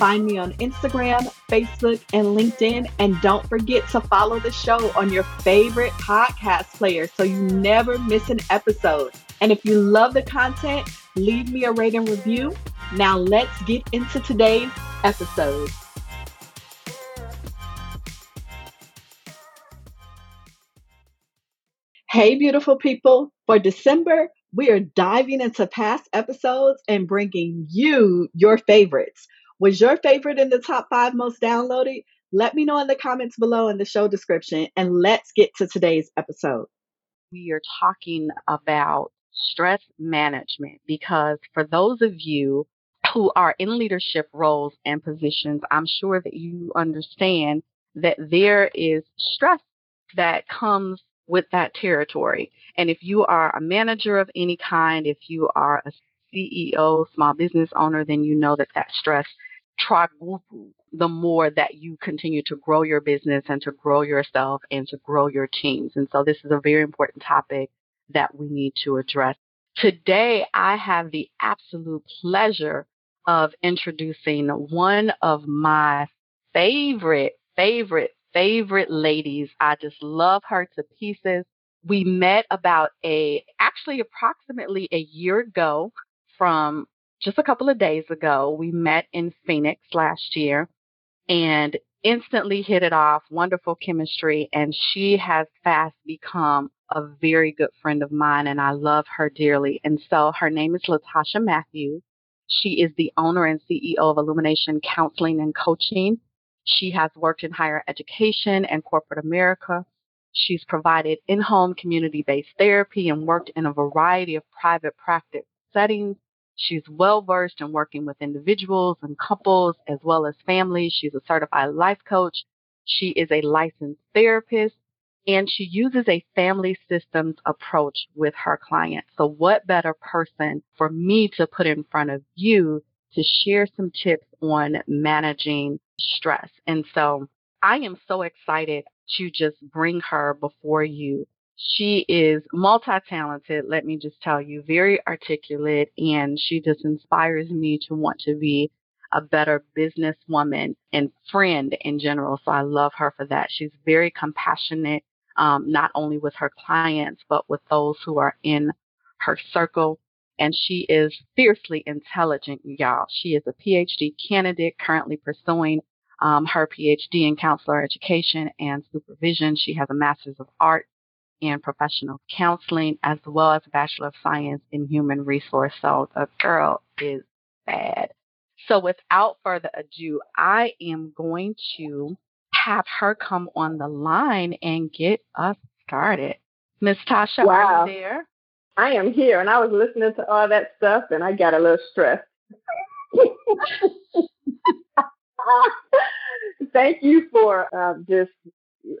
Find me on Instagram, Facebook, and LinkedIn. And don't forget to follow the show on your favorite podcast player so you never miss an episode. And if you love the content, leave me a rate and review. Now let's get into today's episode. Hey, beautiful people. For December, we are diving into past episodes and bringing you your favorites. Was your favorite in the top five most downloaded? Let me know in the comments below in the show description, and let's get to today's episode. We are talking about stress management because for those of you who are in leadership roles and positions, I'm sure that you understand that there is stress that comes with that territory. And if you are a manager of any kind, if you are a CEO, small business owner, then you know that that stress quadruple the more that you continue to grow your business and to grow yourself and to grow your teams. And so this is a very important topic that we need to address. Today, I have the absolute pleasure of introducing one of my favorite, favorite, favorite ladies. I just love her to pieces. We met about a, actually approximately a year ago from just a couple of days ago. We met in Phoenix last year and instantly hit it off. Wonderful chemistry. And she has fast become a very good friend of mine and I love her dearly. And so her name is Latasha Matthews. She is the owner and CEO of Illumination Counseling and Coaching. She has worked in higher education and corporate America. She's provided in home community based therapy and worked in a variety of private practice settings She's well versed in working with individuals and couples as well as families. She's a certified life coach. She is a licensed therapist and she uses a family systems approach with her clients. So what better person for me to put in front of you to share some tips on managing stress. And so I am so excited to just bring her before you she is multi talented, let me just tell you, very articulate, and she just inspires me to want to be a better businesswoman and friend in general. So I love her for that. She's very compassionate, um, not only with her clients, but with those who are in her circle. And she is fiercely intelligent, y'all. She is a PhD candidate currently pursuing um, her PhD in counselor education and supervision. She has a master's of art in professional counseling as well as a Bachelor of Science in Human Resource. So the girl is bad. So without further ado, I am going to have her come on the line and get us started. Miss Tasha, wow. are you there? I am here, and I was listening to all that stuff, and I got a little stressed. Thank you for uh, just,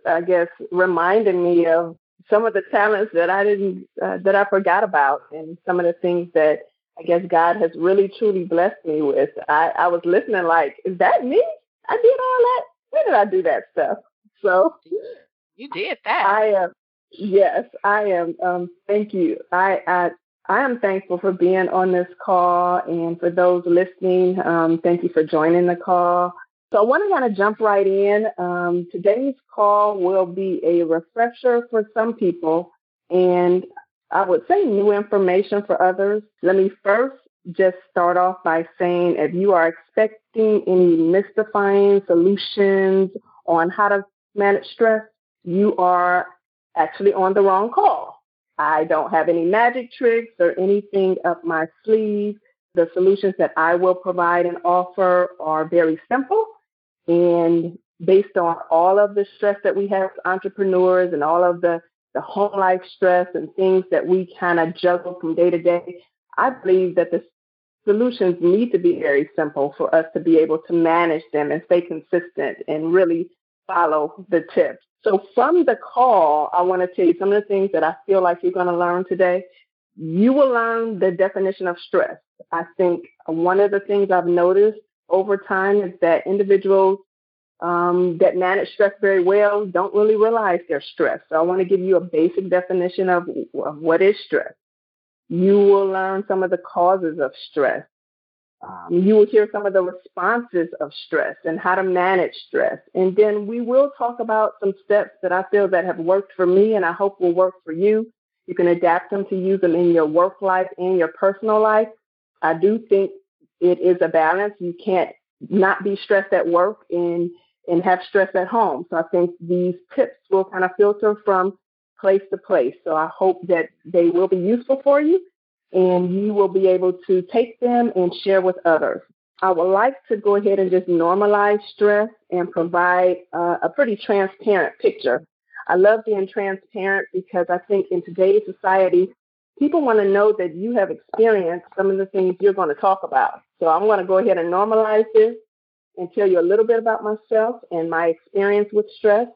I guess, reminding me of some of the talents that I didn't uh, that I forgot about, and some of the things that I guess God has really truly blessed me with. I, I was listening like, is that me? I did all that. When did I do that stuff? So you did that. I am. Yes, I am. Um, thank you. I, I I am thankful for being on this call, and for those listening, um, thank you for joining the call. So I want to kind of jump right in. Um, today's call will be a refresher for some people, and I would say new information for others. Let me first just start off by saying if you are expecting any mystifying solutions on how to manage stress, you are actually on the wrong call. I don't have any magic tricks or anything up my sleeve. The solutions that I will provide and offer are very simple and based on all of the stress that we have as entrepreneurs and all of the, the home life stress and things that we kind of juggle from day to day, I believe that the solutions need to be very simple for us to be able to manage them and stay consistent and really follow the tips. So from the call, I want to tell you some of the things that I feel like you're going to learn today. You will learn the definition of stress. I think one of the things I've noticed over time is that individuals um, that manage stress very well don't really realize they're stressed. So I want to give you a basic definition of, of what is stress. You will learn some of the causes of stress. Um, you will hear some of the responses of stress and how to manage stress. And then we will talk about some steps that I feel that have worked for me and I hope will work for you. You can adapt them to use them in your work life and your personal life. I do think it is a balance. You can't not be stressed at work and and have stress at home. So I think these tips will kind of filter from place to place. So I hope that they will be useful for you and you will be able to take them and share with others. I would like to go ahead and just normalize stress and provide uh, a pretty transparent picture. I love being transparent because I think in today's society, people want to know that you have experienced some of the things you're going to talk about. So I'm going to go ahead and normalize this and tell you a little bit about myself and my experience with stress,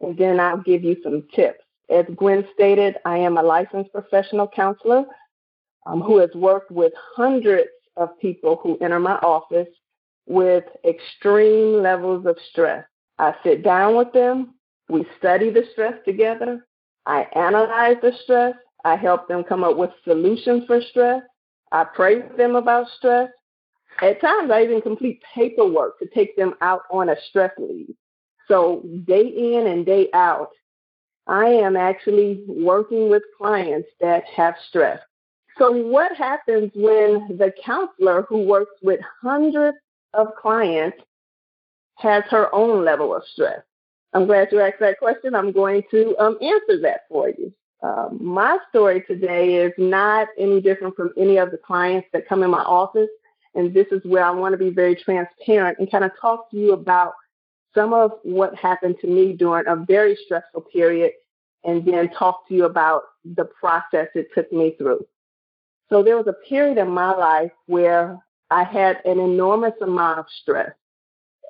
and then I'll give you some tips. As Gwen stated, I am a licensed professional counselor um, who has worked with hundreds of people who enter my office with extreme levels of stress. I sit down with them, we study the stress together, I analyze the stress, I help them come up with solutions for stress, I pray with them about stress, at times, I even complete paperwork to take them out on a stress leave. So, day in and day out, I am actually working with clients that have stress. So, what happens when the counselor who works with hundreds of clients has her own level of stress? I'm glad you asked that question. I'm going to um, answer that for you. Um, my story today is not any different from any of the clients that come in my office. And this is where I want to be very transparent and kind of talk to you about some of what happened to me during a very stressful period and then talk to you about the process it took me through. So there was a period in my life where I had an enormous amount of stress.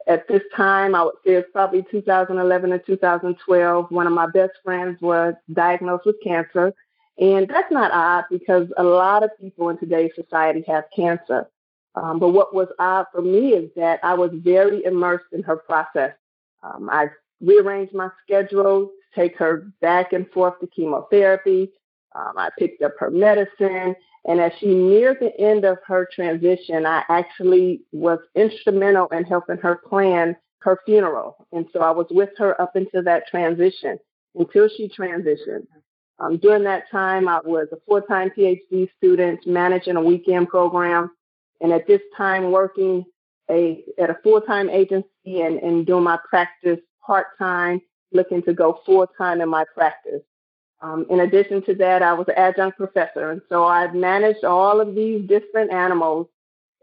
At this time, I would say it's probably 2011 and 2012. One of my best friends was diagnosed with cancer. And that's not odd because a lot of people in today's society have cancer. Um, but what was odd for me is that I was very immersed in her process. Um, I rearranged my schedule to take her back and forth to chemotherapy. Um, I picked up her medicine. And as she neared the end of her transition, I actually was instrumental in helping her plan her funeral. And so I was with her up until that transition, until she transitioned. Um, during that time, I was a full time PhD student managing a weekend program and at this time working a at a full time agency and, and doing my practice part time, looking to go full time in my practice. Um, in addition to that, I was an adjunct professor, and so I've managed all of these different animals.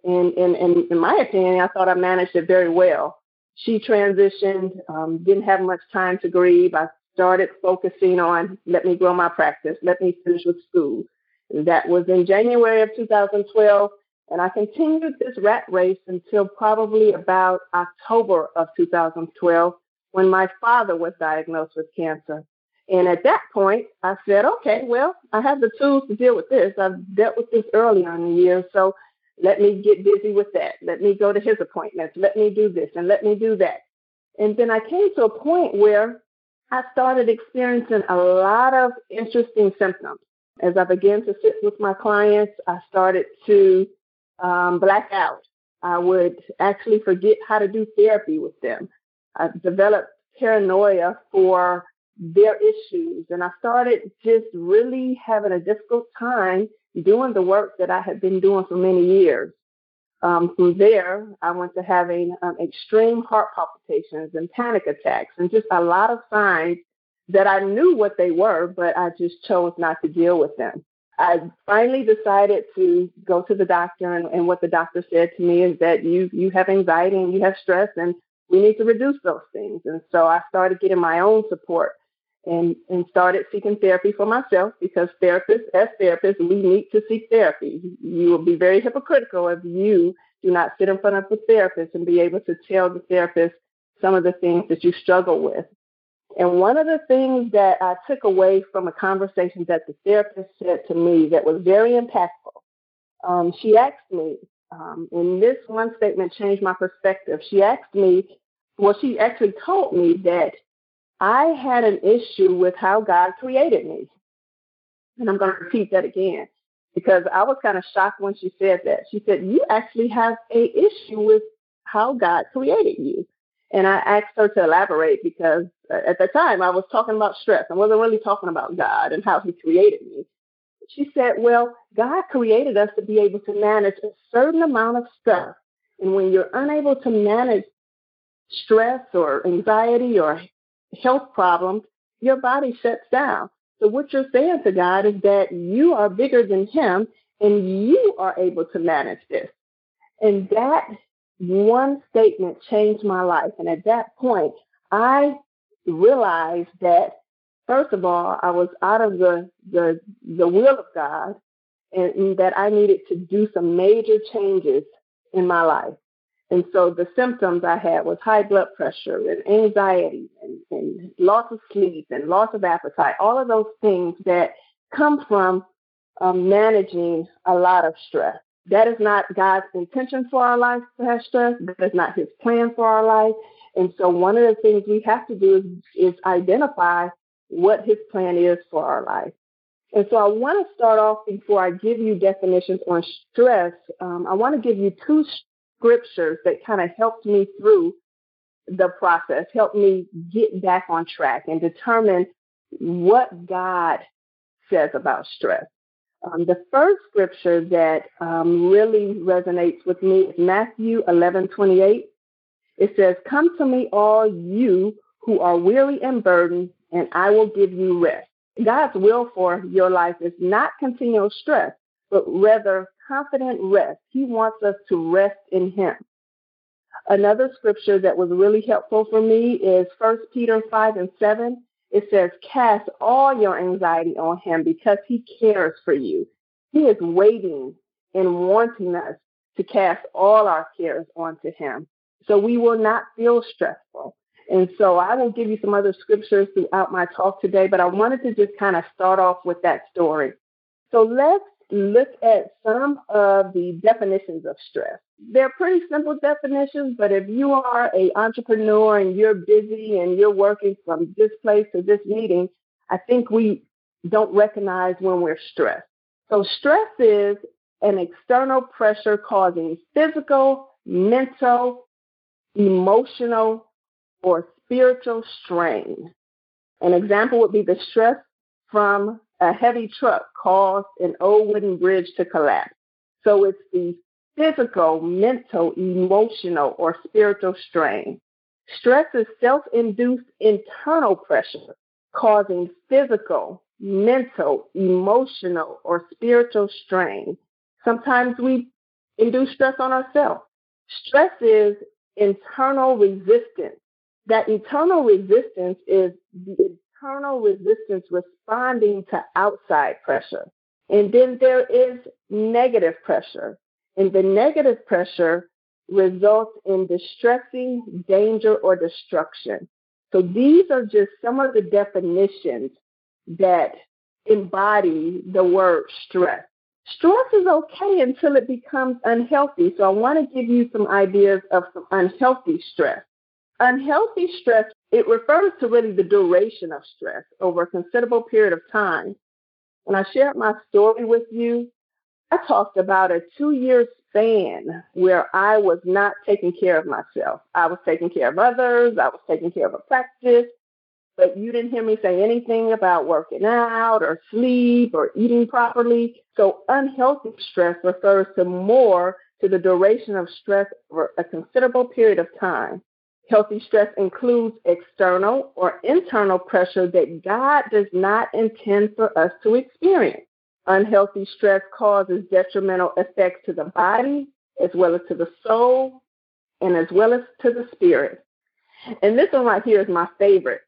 And, and, and in my opinion, I thought I managed it very well. She transitioned, um, didn't have much time to grieve. I started focusing on let me grow my practice, let me finish with school. That was in January of 2012. And I continued this rat race until probably about October of 2012 when my father was diagnosed with cancer. And at that point, I said, okay, well, I have the tools to deal with this. I've dealt with this earlier in the year, so let me get busy with that. Let me go to his appointments. Let me do this and let me do that. And then I came to a point where I started experiencing a lot of interesting symptoms. As I began to sit with my clients, I started to um, black out. I would actually forget how to do therapy with them. I developed paranoia for their issues, and I started just really having a difficult time doing the work that I had been doing for many years. Um, from there, I went to having um, extreme heart palpitations and panic attacks, and just a lot of signs that I knew what they were, but I just chose not to deal with them. I finally decided to go to the doctor, and, and what the doctor said to me is that you you have anxiety and you have stress, and we need to reduce those things. And so I started getting my own support and and started seeking therapy for myself because therapists, as therapists, we need to seek therapy. You will be very hypocritical if you do not sit in front of a therapist and be able to tell the therapist some of the things that you struggle with. And one of the things that I took away from a conversation that the therapist said to me that was very impactful, um, she asked me, um, and this one statement changed my perspective. She asked me, well, she actually told me that I had an issue with how God created me. And I'm going to repeat that again because I was kind of shocked when she said that. She said, You actually have a issue with how God created you. And I asked her to elaborate because uh, at the time I was talking about stress. I wasn't really talking about God and how He created me. She said, Well, God created us to be able to manage a certain amount of stuff. And when you're unable to manage stress or anxiety or health problems, your body shuts down. So what you're saying to God is that you are bigger than Him and you are able to manage this. And that one statement changed my life. And at that point, I realized that first of all, I was out of the the, the will of God and, and that I needed to do some major changes in my life. And so the symptoms I had was high blood pressure and anxiety and, and loss of sleep and loss of appetite, all of those things that come from um, managing a lot of stress. That is not God's intention for our life to have stress. That is not his plan for our life. And so one of the things we have to do is, is identify what his plan is for our life. And so I want to start off before I give you definitions on stress. Um, I want to give you two scriptures that kind of helped me through the process, helped me get back on track and determine what God says about stress. Um, the first scripture that um, really resonates with me is Matthew 11 28. It says, Come to me, all you who are weary and burdened, and I will give you rest. God's will for your life is not continual stress, but rather confident rest. He wants us to rest in Him. Another scripture that was really helpful for me is 1 Peter 5 and 7 it says, Cast all your anxiety on him because he cares for you. He is waiting and wanting us to cast all our cares onto him. So we will not feel stressful. And so I will give you some other scriptures throughout my talk today, but I wanted to just kind of start off with that story. So let's look at some of the definitions of stress. They're pretty simple definitions, but if you are a entrepreneur and you're busy and you're working from this place to this meeting, I think we don't recognize when we're stressed. So stress is an external pressure causing physical, mental, emotional, or spiritual strain. An example would be the stress from a heavy truck caused an old wooden bridge to collapse. So it's the physical, mental, emotional, or spiritual strain. Stress is self induced internal pressure causing physical, mental, emotional, or spiritual strain. Sometimes we induce stress on ourselves. Stress is internal resistance. That internal resistance is the internal resistance responding to outside pressure. And then there is negative pressure. And the negative pressure results in distressing, danger, or destruction. So these are just some of the definitions that embody the word stress. Stress is okay until it becomes unhealthy. So I want to give you some ideas of some unhealthy stress. Unhealthy stress, it refers to really the duration of stress over a considerable period of time. When I shared my story with you, I talked about a two year span where I was not taking care of myself. I was taking care of others, I was taking care of a practice, but you didn't hear me say anything about working out or sleep or eating properly. So unhealthy stress refers to more to the duration of stress over a considerable period of time. Healthy stress includes external or internal pressure that God does not intend for us to experience. Unhealthy stress causes detrimental effects to the body, as well as to the soul, and as well as to the spirit. And this one right here is my favorite.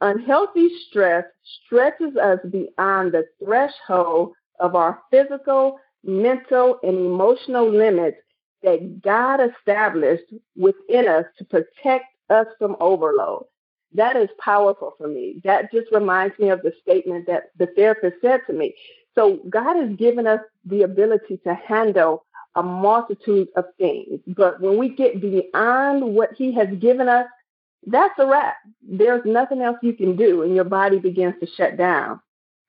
Unhealthy stress stretches us beyond the threshold of our physical, mental, and emotional limits that God established within us to protect us from overload. That is powerful for me. That just reminds me of the statement that the therapist said to me. So God has given us the ability to handle a multitude of things. But when we get beyond what He has given us, that's a wrap. There's nothing else you can do, and your body begins to shut down.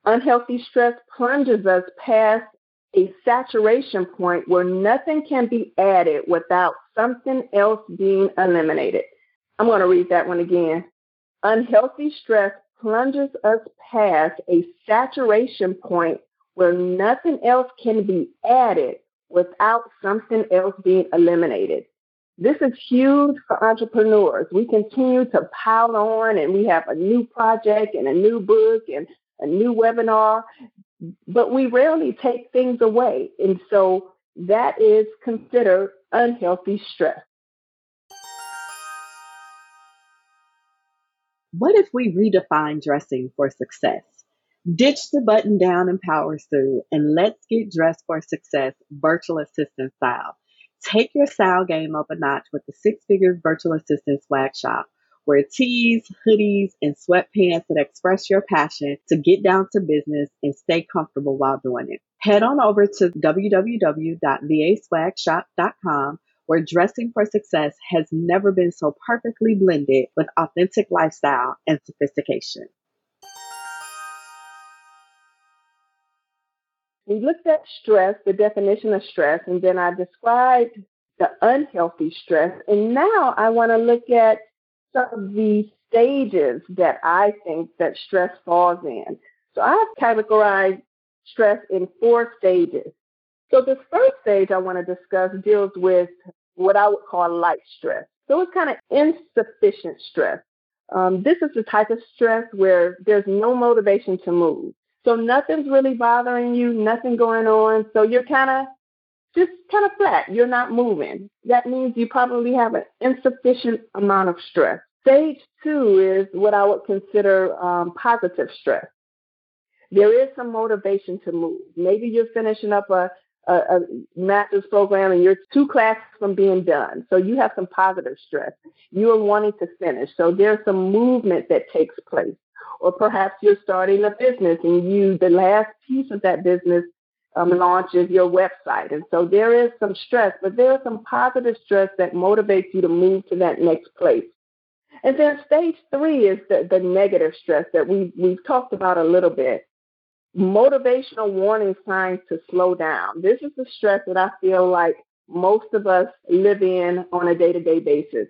Unhealthy stress plunges us past a saturation point where nothing can be added without something else being eliminated. I'm going to read that one again. Unhealthy stress plunges us past a saturation point where nothing else can be added without something else being eliminated. This is huge for entrepreneurs. We continue to pile on and we have a new project and a new book and a new webinar, but we rarely take things away. And so that is considered unhealthy stress. What if we redefine dressing for success? Ditch the button down and power suit and let's get dressed for success virtual assistant style. Take your style game up a notch with the Six Figures Virtual Assistant Swag Shop. Wear tees, hoodies, and sweatpants that express your passion to get down to business and stay comfortable while doing it. Head on over to www.vaswagshop.com where dressing for success has never been so perfectly blended with authentic lifestyle and sophistication. we looked at stress, the definition of stress, and then I described the unhealthy stress. And now I want to look at of the stages that I think that stress falls in. So I have categorized stress in four stages. So the first stage I want to discuss deals with what I would call light stress. So it's kind of insufficient stress. Um, this is the type of stress where there's no motivation to move. So nothing's really bothering you, nothing going on. So you're kind of just kind of flat. You're not moving. That means you probably have an insufficient amount of stress. Stage two is what I would consider um, positive stress. There is some motivation to move. Maybe you're finishing up a, a, a master's program and you're two classes from being done. So you have some positive stress. You are wanting to finish. So there's some movement that takes place or perhaps you're starting a business and you, the last piece of that business um, launches your website. And so there is some stress, but there is some positive stress that motivates you to move to that next place. And then stage three is the, the negative stress that we, we've talked about a little bit. Motivational warning signs to slow down. This is the stress that I feel like most of us live in on a day to day basis.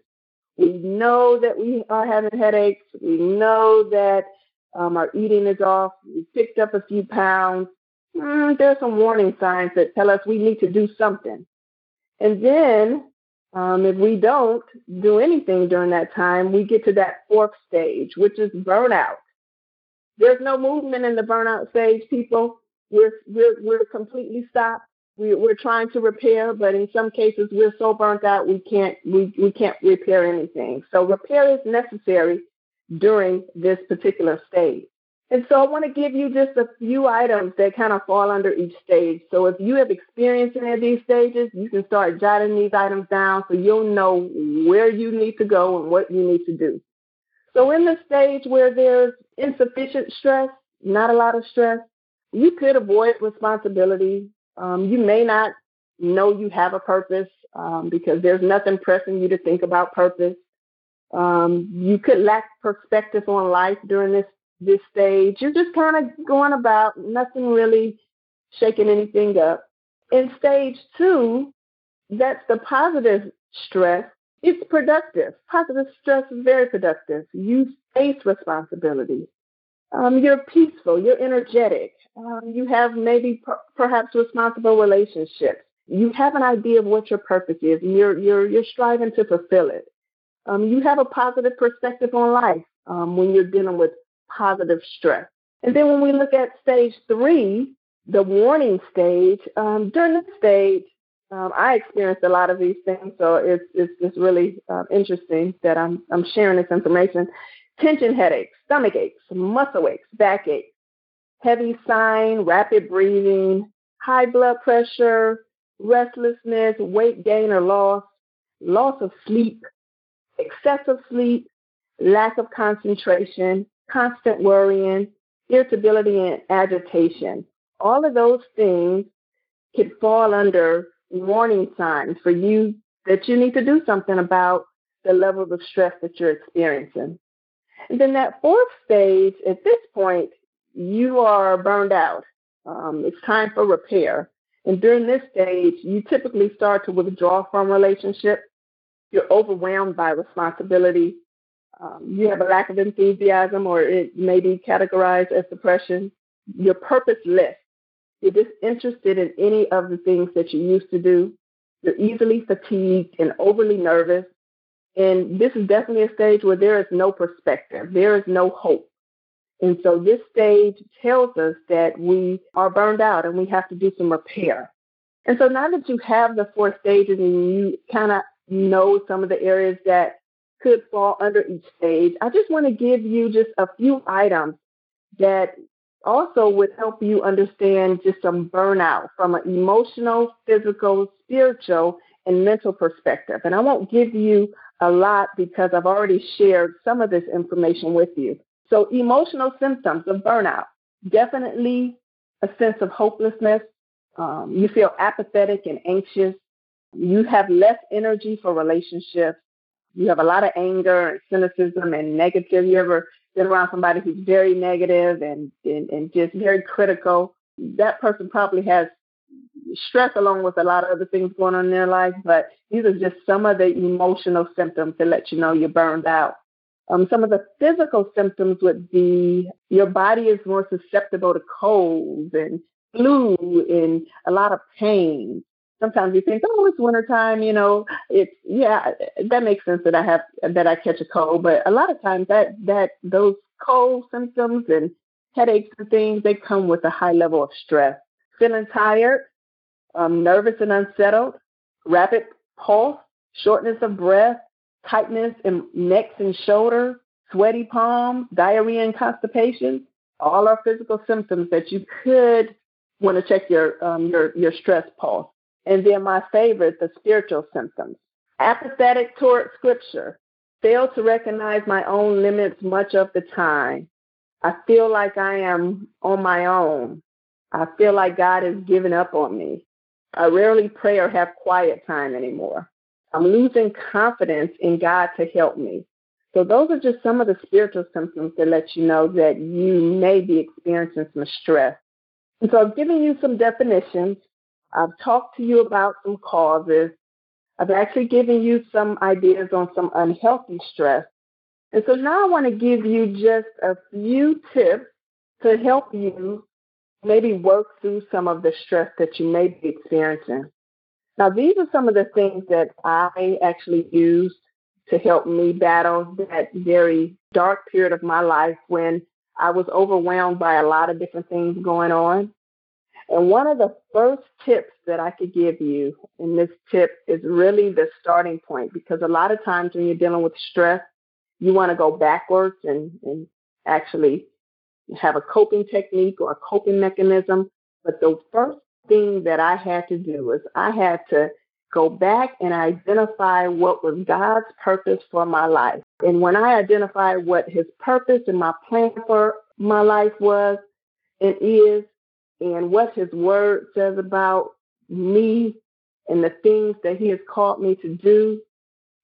We know that we are having headaches. We know that um, our eating is off, we picked up a few pounds, mm, are some warning signs that tell us we need to do something. And then, um, if we don't do anything during that time, we get to that fourth stage, which is burnout. There's no movement in the burnout stage, people. We're we're we're completely stopped. We, we're trying to repair, but in some cases we're so burnt out we can't we, we can't repair anything. So repair is necessary during this particular stage. And so I want to give you just a few items that kind of fall under each stage. So if you have experienced any of these stages, you can start jotting these items down so you'll know where you need to go and what you need to do. So in the stage where there's insufficient stress, not a lot of stress, you could avoid responsibility. Um, you may not know you have a purpose um, because there's nothing pressing you to think about purpose. Um, you could lack perspective on life during this this stage. You're just kind of going about, nothing really shaking anything up. In stage two, that's the positive stress. It's productive. Positive stress is very productive. You face responsibility. Um, you're peaceful. You're energetic. Um, you have maybe per- perhaps responsible relationships. You have an idea of what your purpose is, and you're you're you're striving to fulfill it um, you have a positive perspective on life um, when you're dealing with positive stress. And then when we look at stage three, the warning stage, um, during this stage, um, I experienced a lot of these things, so it's it's, it's really uh, interesting that I'm I'm sharing this information. Tension headaches, stomach aches, muscle aches, back aches, heavy sighing, rapid breathing, high blood pressure, restlessness, weight gain or loss, loss of sleep, excessive sleep, lack of concentration, constant worrying, irritability, and agitation. All of those things could fall under warning signs for you that you need to do something about the level of stress that you're experiencing. And then that fourth stage, at this point, you are burned out. Um, it's time for repair. And during this stage, you typically start to withdraw from relationships. You're overwhelmed by responsibility. Um, you have a lack of enthusiasm, or it may be categorized as depression. You're purposeless. You're disinterested in any of the things that you used to do. You're easily fatigued and overly nervous. And this is definitely a stage where there is no perspective, there is no hope. And so this stage tells us that we are burned out and we have to do some repair. And so now that you have the four stages and you kind of know some of the areas that could fall under each stage, I just want to give you just a few items that also would help you understand just some burnout from an emotional, physical, spiritual, and mental perspective. And I won't give you a lot because I've already shared some of this information with you. So, emotional symptoms of burnout definitely a sense of hopelessness. Um, you feel apathetic and anxious. You have less energy for relationships. You have a lot of anger and cynicism and negative. You ever been around somebody who's very negative and, and, and just very critical? That person probably has stress along with a lot of other things going on in their life, but these are just some of the emotional symptoms that let you know you're burned out. Um, some of the physical symptoms would be your body is more susceptible to colds and flu and a lot of pain. Sometimes you think, oh, it's wintertime, you know, it's yeah, that makes sense that I have that I catch a cold, but a lot of times that that those cold symptoms and headaches and things they come with a high level of stress. Feeling tired, um, nervous and unsettled, rapid pulse, shortness of breath, tightness in necks and shoulders, sweaty palms, diarrhea and constipation, all are physical symptoms that you could want to check your um, your your stress pulse. And then my favorite, the spiritual symptoms. Apathetic toward scripture. Fail to recognize my own limits much of the time. I feel like I am on my own. I feel like God has given up on me. I rarely pray or have quiet time anymore. I'm losing confidence in God to help me. So those are just some of the spiritual symptoms that let you know that you may be experiencing some stress. And so I've given you some definitions. I've talked to you about some causes. I've actually given you some ideas on some unhealthy stress. And so now I want to give you just a few tips to help you maybe work through some of the stress that you may be experiencing. Now, these are some of the things that I actually used to help me battle that very dark period of my life when I was overwhelmed by a lot of different things going on. And one of the first tips that I could give you, and this tip is really the starting point because a lot of times when you're dealing with stress, you want to go backwards and, and actually have a coping technique or a coping mechanism. But the first thing that I had to do was I had to go back and identify what was God's purpose for my life. And when I identified what his purpose and my plan for my life was and is, and what his word says about me and the things that he has called me to do,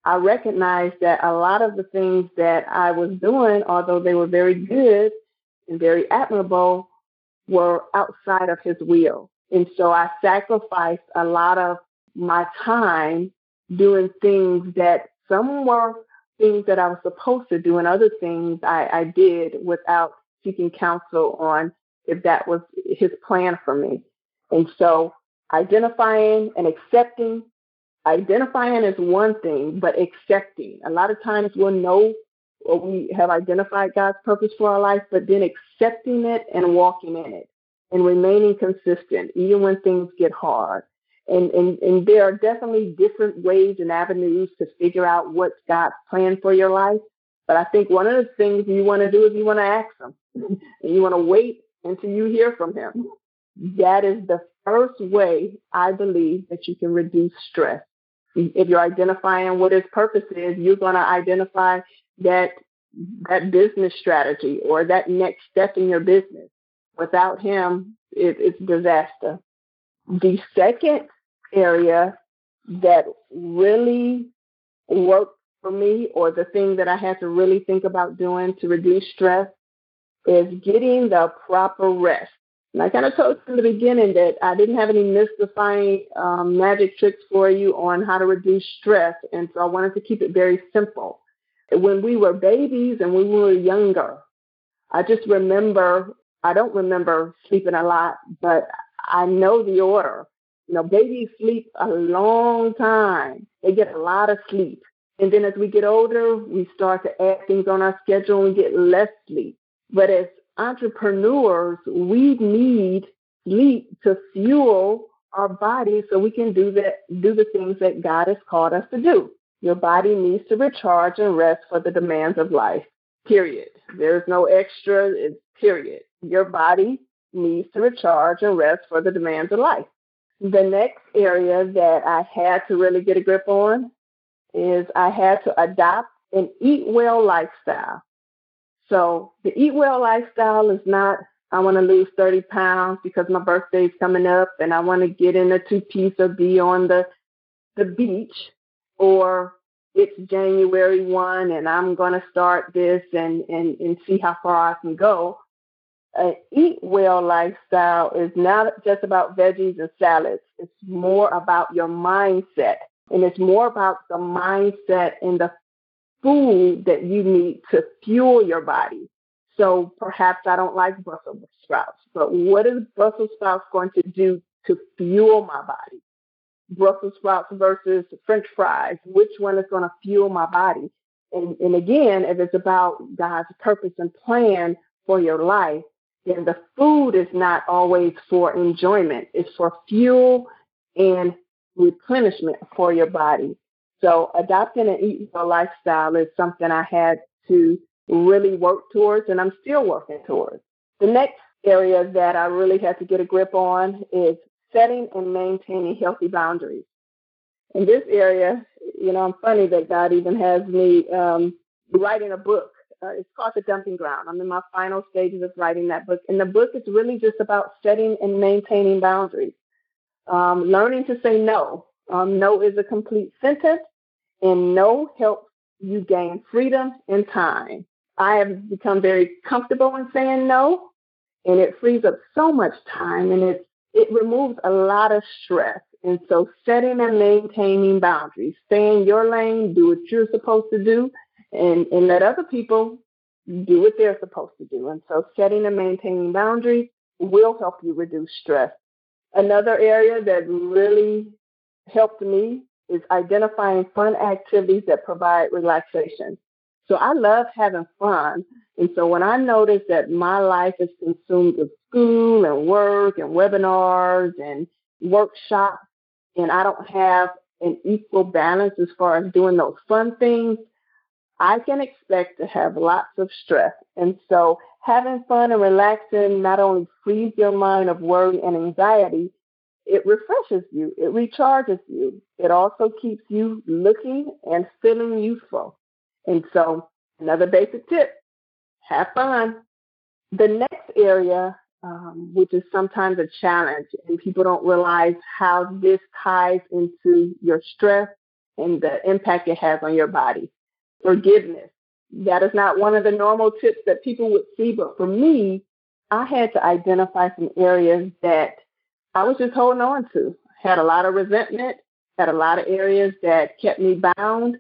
I recognized that a lot of the things that I was doing, although they were very good and very admirable, were outside of his will. And so I sacrificed a lot of my time doing things that some were things that I was supposed to do, and other things I, I did without seeking counsel on if that was his plan for me. And so identifying and accepting, identifying is one thing, but accepting. A lot of times we'll know or we have identified God's purpose for our life, but then accepting it and walking in it and remaining consistent, even when things get hard. And, and, and there are definitely different ways and avenues to figure out what's God's plan for your life. But I think one of the things you want to do is you want to ask Him. and you want to wait until you hear from Him. That is the first way I believe that you can reduce stress. if you're identifying what his purpose is, you're going to identify that that business strategy or that next step in your business. Without him, it, it's disaster. The second area that really worked for me, or the thing that I had to really think about doing to reduce stress, is getting the proper rest. And I kind of told you in the beginning that I didn't have any mystifying um, magic tricks for you on how to reduce stress. And so I wanted to keep it very simple. When we were babies and when we were younger, I just remember, I don't remember sleeping a lot, but I know the order. You know, babies sleep a long time. They get a lot of sleep. And then as we get older, we start to add things on our schedule and get less sleep. But as entrepreneurs, we need sleep to fuel our body so we can do that, do the things that God has called us to do. Your body needs to recharge and rest for the demands of life. Period. There's no extra. It's period. Your body needs to recharge and rest for the demands of life. The next area that I had to really get a grip on is I had to adopt an eat well lifestyle. So the eat well lifestyle is not I want to lose 30 pounds because my birthday is coming up and I want to get in a two piece or be on the the beach or it's January 1 and I'm going to start this and, and, and see how far I can go. An eat well lifestyle is not just about veggies and salads. It's more about your mindset and it's more about the mindset and the food that you need to fuel your body. So perhaps I don't like Brussels sprouts, but what is Brussels sprouts going to do to fuel my body? Brussels sprouts versus French fries, which one is going to fuel my body? And, and again, if it's about God's purpose and plan for your life, then the food is not always for enjoyment. It's for fuel and replenishment for your body. So adopting an eat well lifestyle is something I had to really work towards and I'm still working towards. The next area that I really had to get a grip on is setting and maintaining healthy boundaries. In this area, you know, I'm funny that God even has me um, writing a book. Uh, it's called The Dumping Ground. I'm in my final stages of writing that book. And the book is really just about setting and maintaining boundaries, um, learning to say no. Um, no is a complete sentence, and no helps you gain freedom and time. I have become very comfortable in saying no, and it frees up so much time and it it removes a lot of stress. And so setting and maintaining boundaries, stay in your lane, do what you're supposed to do, and, and let other people do what they're supposed to do. And so setting and maintaining boundaries will help you reduce stress. Another area that really helped me is identifying fun activities that provide relaxation. So I love having fun. And so when I notice that my life is consumed with school and work and webinars and workshops, and I don't have an equal balance as far as doing those fun things, I can expect to have lots of stress. And so having fun and relaxing not only frees your mind of worry and anxiety, it refreshes you, it recharges you. It also keeps you looking and feeling useful. And so, another basic tip have fun. The next area, um, which is sometimes a challenge, and people don't realize how this ties into your stress and the impact it has on your body forgiveness. That is not one of the normal tips that people would see, but for me, I had to identify some areas that I was just holding on to. Had a lot of resentment, had a lot of areas that kept me bound.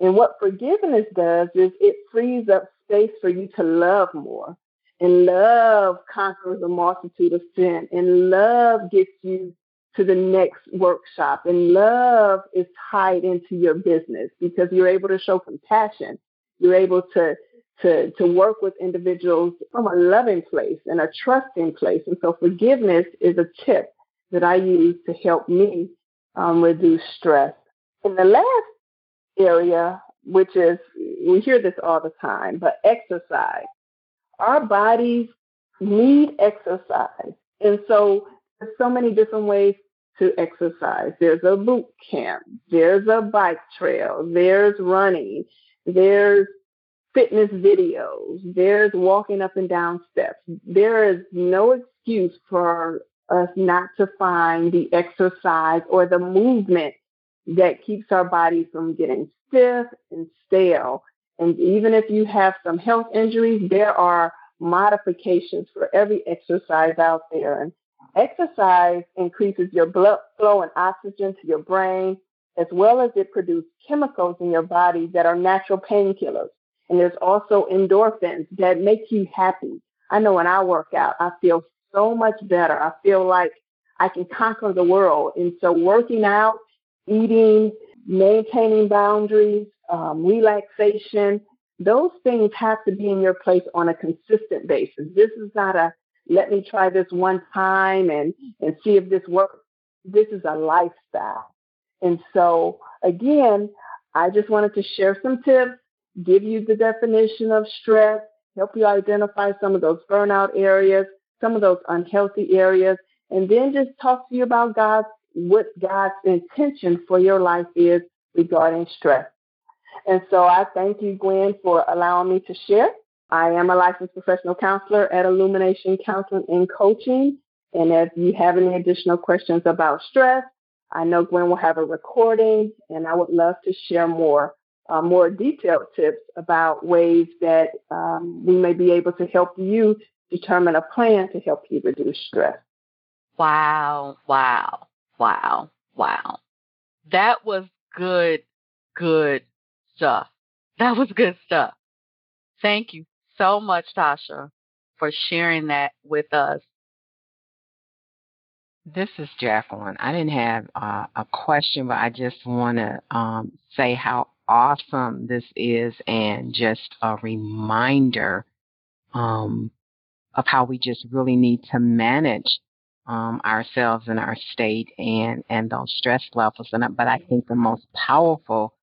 And what forgiveness does is it frees up space for you to love more. And love conquers a multitude of sin. And love gets you to the next workshop. And love is tied into your business because you're able to show compassion. You're able to to to work with individuals from a loving place and a trusting place. And so forgiveness is a tip that I use to help me um, reduce stress. And the last area, which is we hear this all the time, but exercise. Our bodies need exercise. And so there's so many different ways to exercise. There's a boot camp. There's a bike trail. There's running. There's fitness videos. There's walking up and down steps. There is no excuse for us not to find the exercise or the movement that keeps our body from getting stiff and stale. And even if you have some health injuries, there are modifications for every exercise out there. And exercise increases your blood flow and oxygen to your brain, as well as it produces chemicals in your body that are natural painkillers. And there's also endorphins that make you happy. I know when I work out, I feel so much better. I feel like I can conquer the world. And so working out, eating, maintaining boundaries, um, relaxation, those things have to be in your place on a consistent basis. This is not a let me try this one time and, and see if this works. This is a lifestyle. And so again, I just wanted to share some tips, give you the definition of stress, help you identify some of those burnout areas, some of those unhealthy areas, and then just talk to you about God's what God's intention for your life is regarding stress. And so I thank you, Gwen, for allowing me to share. I am a licensed professional counselor at Illumination Counseling and Coaching. And if you have any additional questions about stress, I know Gwen will have a recording, and I would love to share more, uh, more detailed tips about ways that um, we may be able to help you determine a plan to help you reduce stress. Wow, wow, wow, wow. That was good, good stuff. That was good stuff. Thank you so much, Tasha, for sharing that with us. This is Jacqueline. I didn't have uh, a question, but I just want to um, say how awesome this is and just a reminder um, of how we just really need to manage um, ourselves and our state and, and those stress levels. And, but I think the most powerful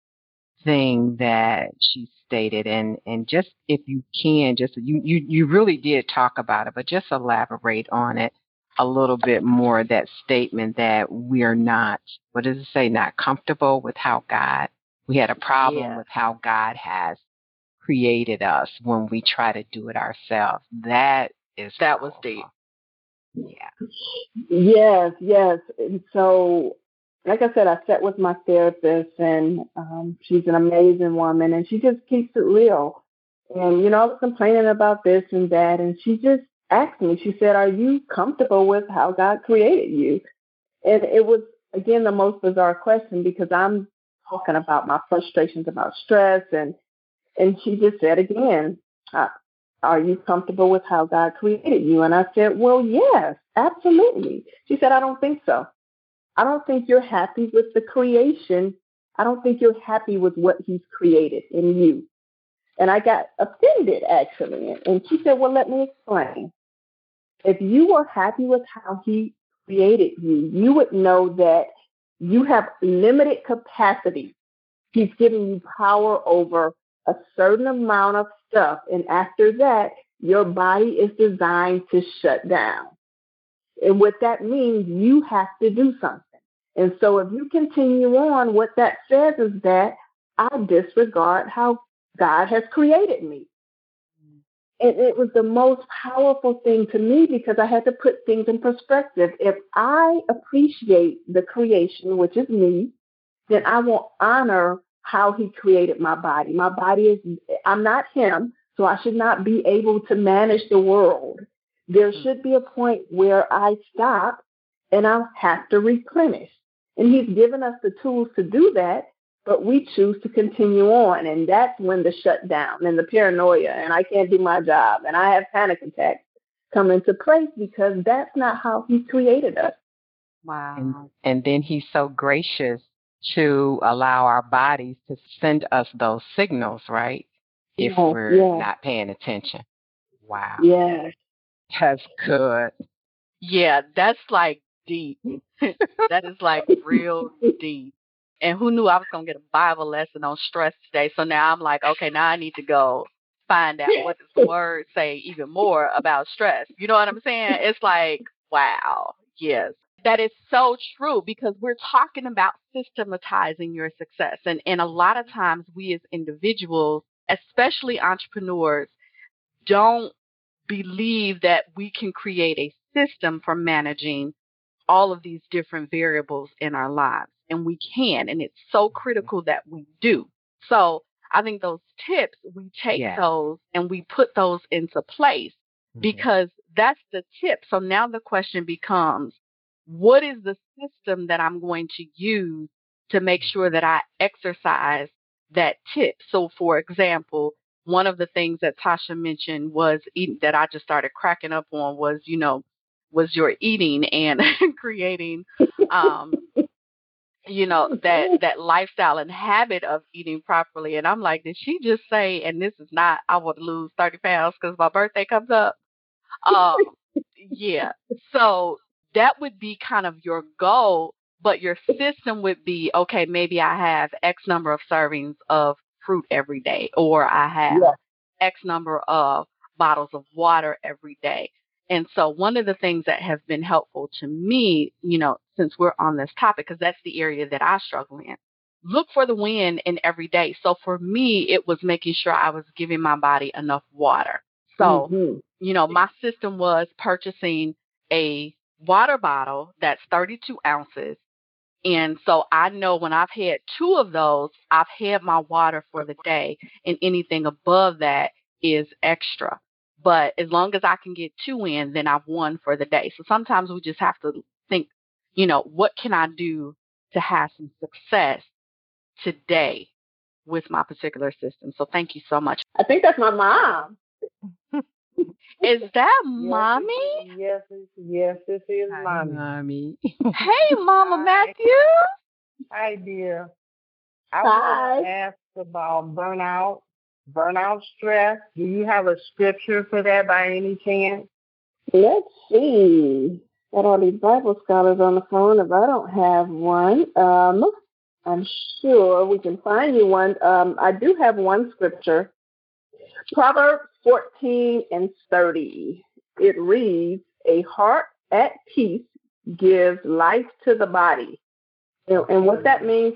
thing that she stated and and just if you can just you you you really did talk about it but just elaborate on it a little bit more that statement that we're not what does it say not comfortable with how God we had a problem yeah. with how God has created us when we try to do it ourselves that is that was deep yeah yes yes and so like I said, I sat with my therapist, and um, she's an amazing woman, and she just keeps it real. And you know, I was complaining about this and that, and she just asked me. She said, "Are you comfortable with how God created you?" And it was again the most bizarre question because I'm talking about my frustrations about stress, and and she just said again, "Are you comfortable with how God created you?" And I said, "Well, yes, absolutely." She said, "I don't think so." I don't think you're happy with the creation. I don't think you're happy with what he's created in you. And I got offended actually. And she said, Well, let me explain. If you were happy with how he created you, you would know that you have limited capacity. He's giving you power over a certain amount of stuff. And after that, your body is designed to shut down. And what that means, you have to do something. And so if you continue on, what that says is that I disregard how God has created me. And it was the most powerful thing to me because I had to put things in perspective. If I appreciate the creation, which is me, then I will honor how he created my body. My body is, I'm not him, so I should not be able to manage the world. There hmm. should be a point where I stop and I have to replenish. And He's given us the tools to do that, but we choose to continue on. And that's when the shutdown and the paranoia and I can't do my job and I have panic attacks come into place because that's not how He created us. Wow. And, and then He's so gracious to allow our bodies to send us those signals, right? If yes, we're yes. not paying attention. Wow. Yes. That's good. Yeah, that's like deep. that is like real deep. And who knew I was gonna get a Bible lesson on stress today? So now I'm like, okay, now I need to go find out what does the word say even more about stress. You know what I'm saying? It's like, wow, yes. That is so true because we're talking about systematizing your success. And, and a lot of times we as individuals, especially entrepreneurs, don't believe that we can create a system for managing all of these different variables in our lives. And we can. And it's so critical that we do. So I think those tips, we take yeah. those and we put those into place mm-hmm. because that's the tip. So now the question becomes, what is the system that I'm going to use to make mm-hmm. sure that I exercise that tip? So for example, one of the things that Tasha mentioned was that I just started cracking up on was, you know, was your eating and creating um you know that that lifestyle and habit of eating properly. And i'm like did she just say and this is not i want to lose 30 pounds because my birthday comes up. Um yeah. So that would be kind of your goal but your system would be okay maybe i have x number of servings of fruit every day or i have yeah. x number of bottles of water every day and so one of the things that has been helpful to me, you know, since we're on this topic, because that's the area that I struggle in, look for the win in every day. So for me, it was making sure I was giving my body enough water. So, mm-hmm. you know, my system was purchasing a water bottle that's 32 ounces. And so I know when I've had two of those, I've had my water for the day, and anything above that is extra. But as long as I can get two in, then I've won for the day. So sometimes we just have to think, you know, what can I do to have some success today with my particular system? So thank you so much. I think that's my mom. Is that mommy? Yes, yes, this is Hi, mommy. mommy. hey, Mama Hi. Matthew. Hi, dear. I want to ask about burnout burnout stress. Do you have a scripture for that by any chance? Let's see. Got all these Bible scholars on the phone. If I don't have one, um, I'm sure we can find you one. Um, I do have one scripture. Proverbs 14 and 30. It reads, A heart at peace gives life to the body. And, and what that means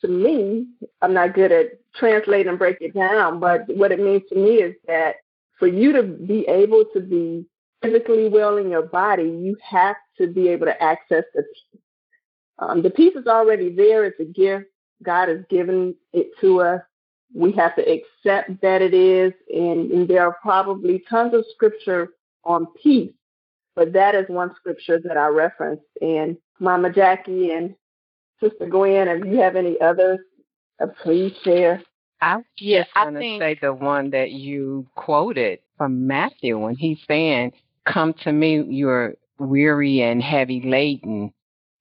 to me, I'm not good at translate and break it down, but what it means to me is that for you to be able to be physically well in your body, you have to be able to access the peace. Um, the peace is already there. It's a gift. God has given it to us. We have to accept that it is. And, and there are probably tons of scripture on peace, but that is one scripture that I referenced. And Mama Jackie and Sister Gwen, if you have any others, uh, please share. I yes, just want to think... say the one that you quoted from Matthew when he's saying, "Come to me, you're weary and heavy laden,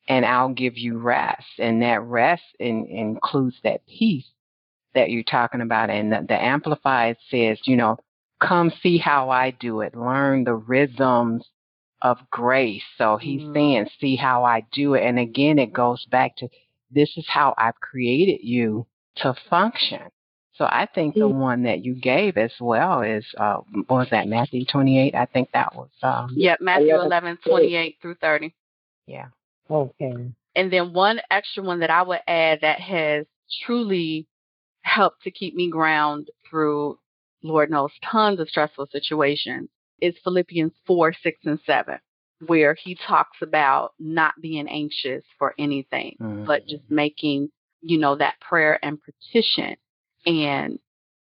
and I'll give you rest." And that rest in, includes that peace that you're talking about. And the, the Amplified says, you know, come see how I do it. Learn the rhythms of grace. So he's mm-hmm. saying, see how I do it. And again, it goes back to this is how I've created you to function. So I think the one that you gave as well is, uh, what was that, Matthew 28? I think that was. Um, yeah, Matthew 11, 28 through 30. Yeah. Okay. And then one extra one that I would add that has truly helped to keep me ground through, Lord knows, tons of stressful situations is Philippians 4, 6, and 7, where he talks about not being anxious for anything, mm-hmm. but just making, you know, that prayer and petition and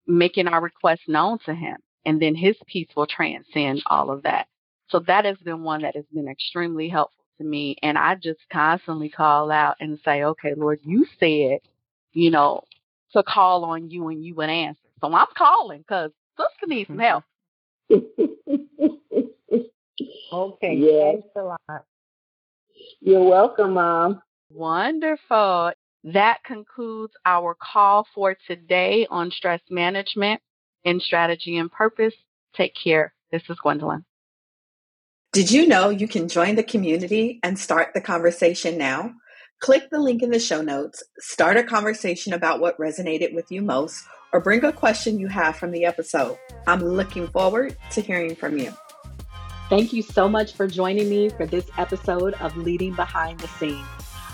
making our requests known to him. And then his peace will transcend all of that. So that has been one that has been extremely helpful to me. And I just constantly call out and say, okay, Lord, you said, you know, to call on you and you would answer. So I'm calling because sister needs some help. Okay. Yes. Thanks a lot. You're welcome, Mom. Wonderful. That concludes our call for today on stress management and strategy and purpose. Take care. This is Gwendolyn. Did you know you can join the community and start the conversation now? Click the link in the show notes, start a conversation about what resonated with you most, or bring a question you have from the episode. I'm looking forward to hearing from you. Thank you so much for joining me for this episode of Leading Behind the Scenes.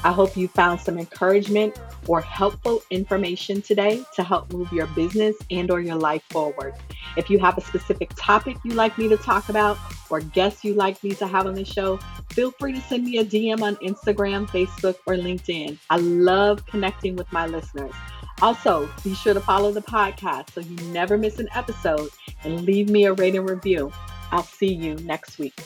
I hope you found some encouragement or helpful information today to help move your business and or your life forward. If you have a specific topic you'd like me to talk about or guests you'd like me to have on the show, feel free to send me a DM on Instagram, Facebook, or LinkedIn. I love connecting with my listeners. Also, be sure to follow the podcast so you never miss an episode and leave me a rating review. I'll see you next week.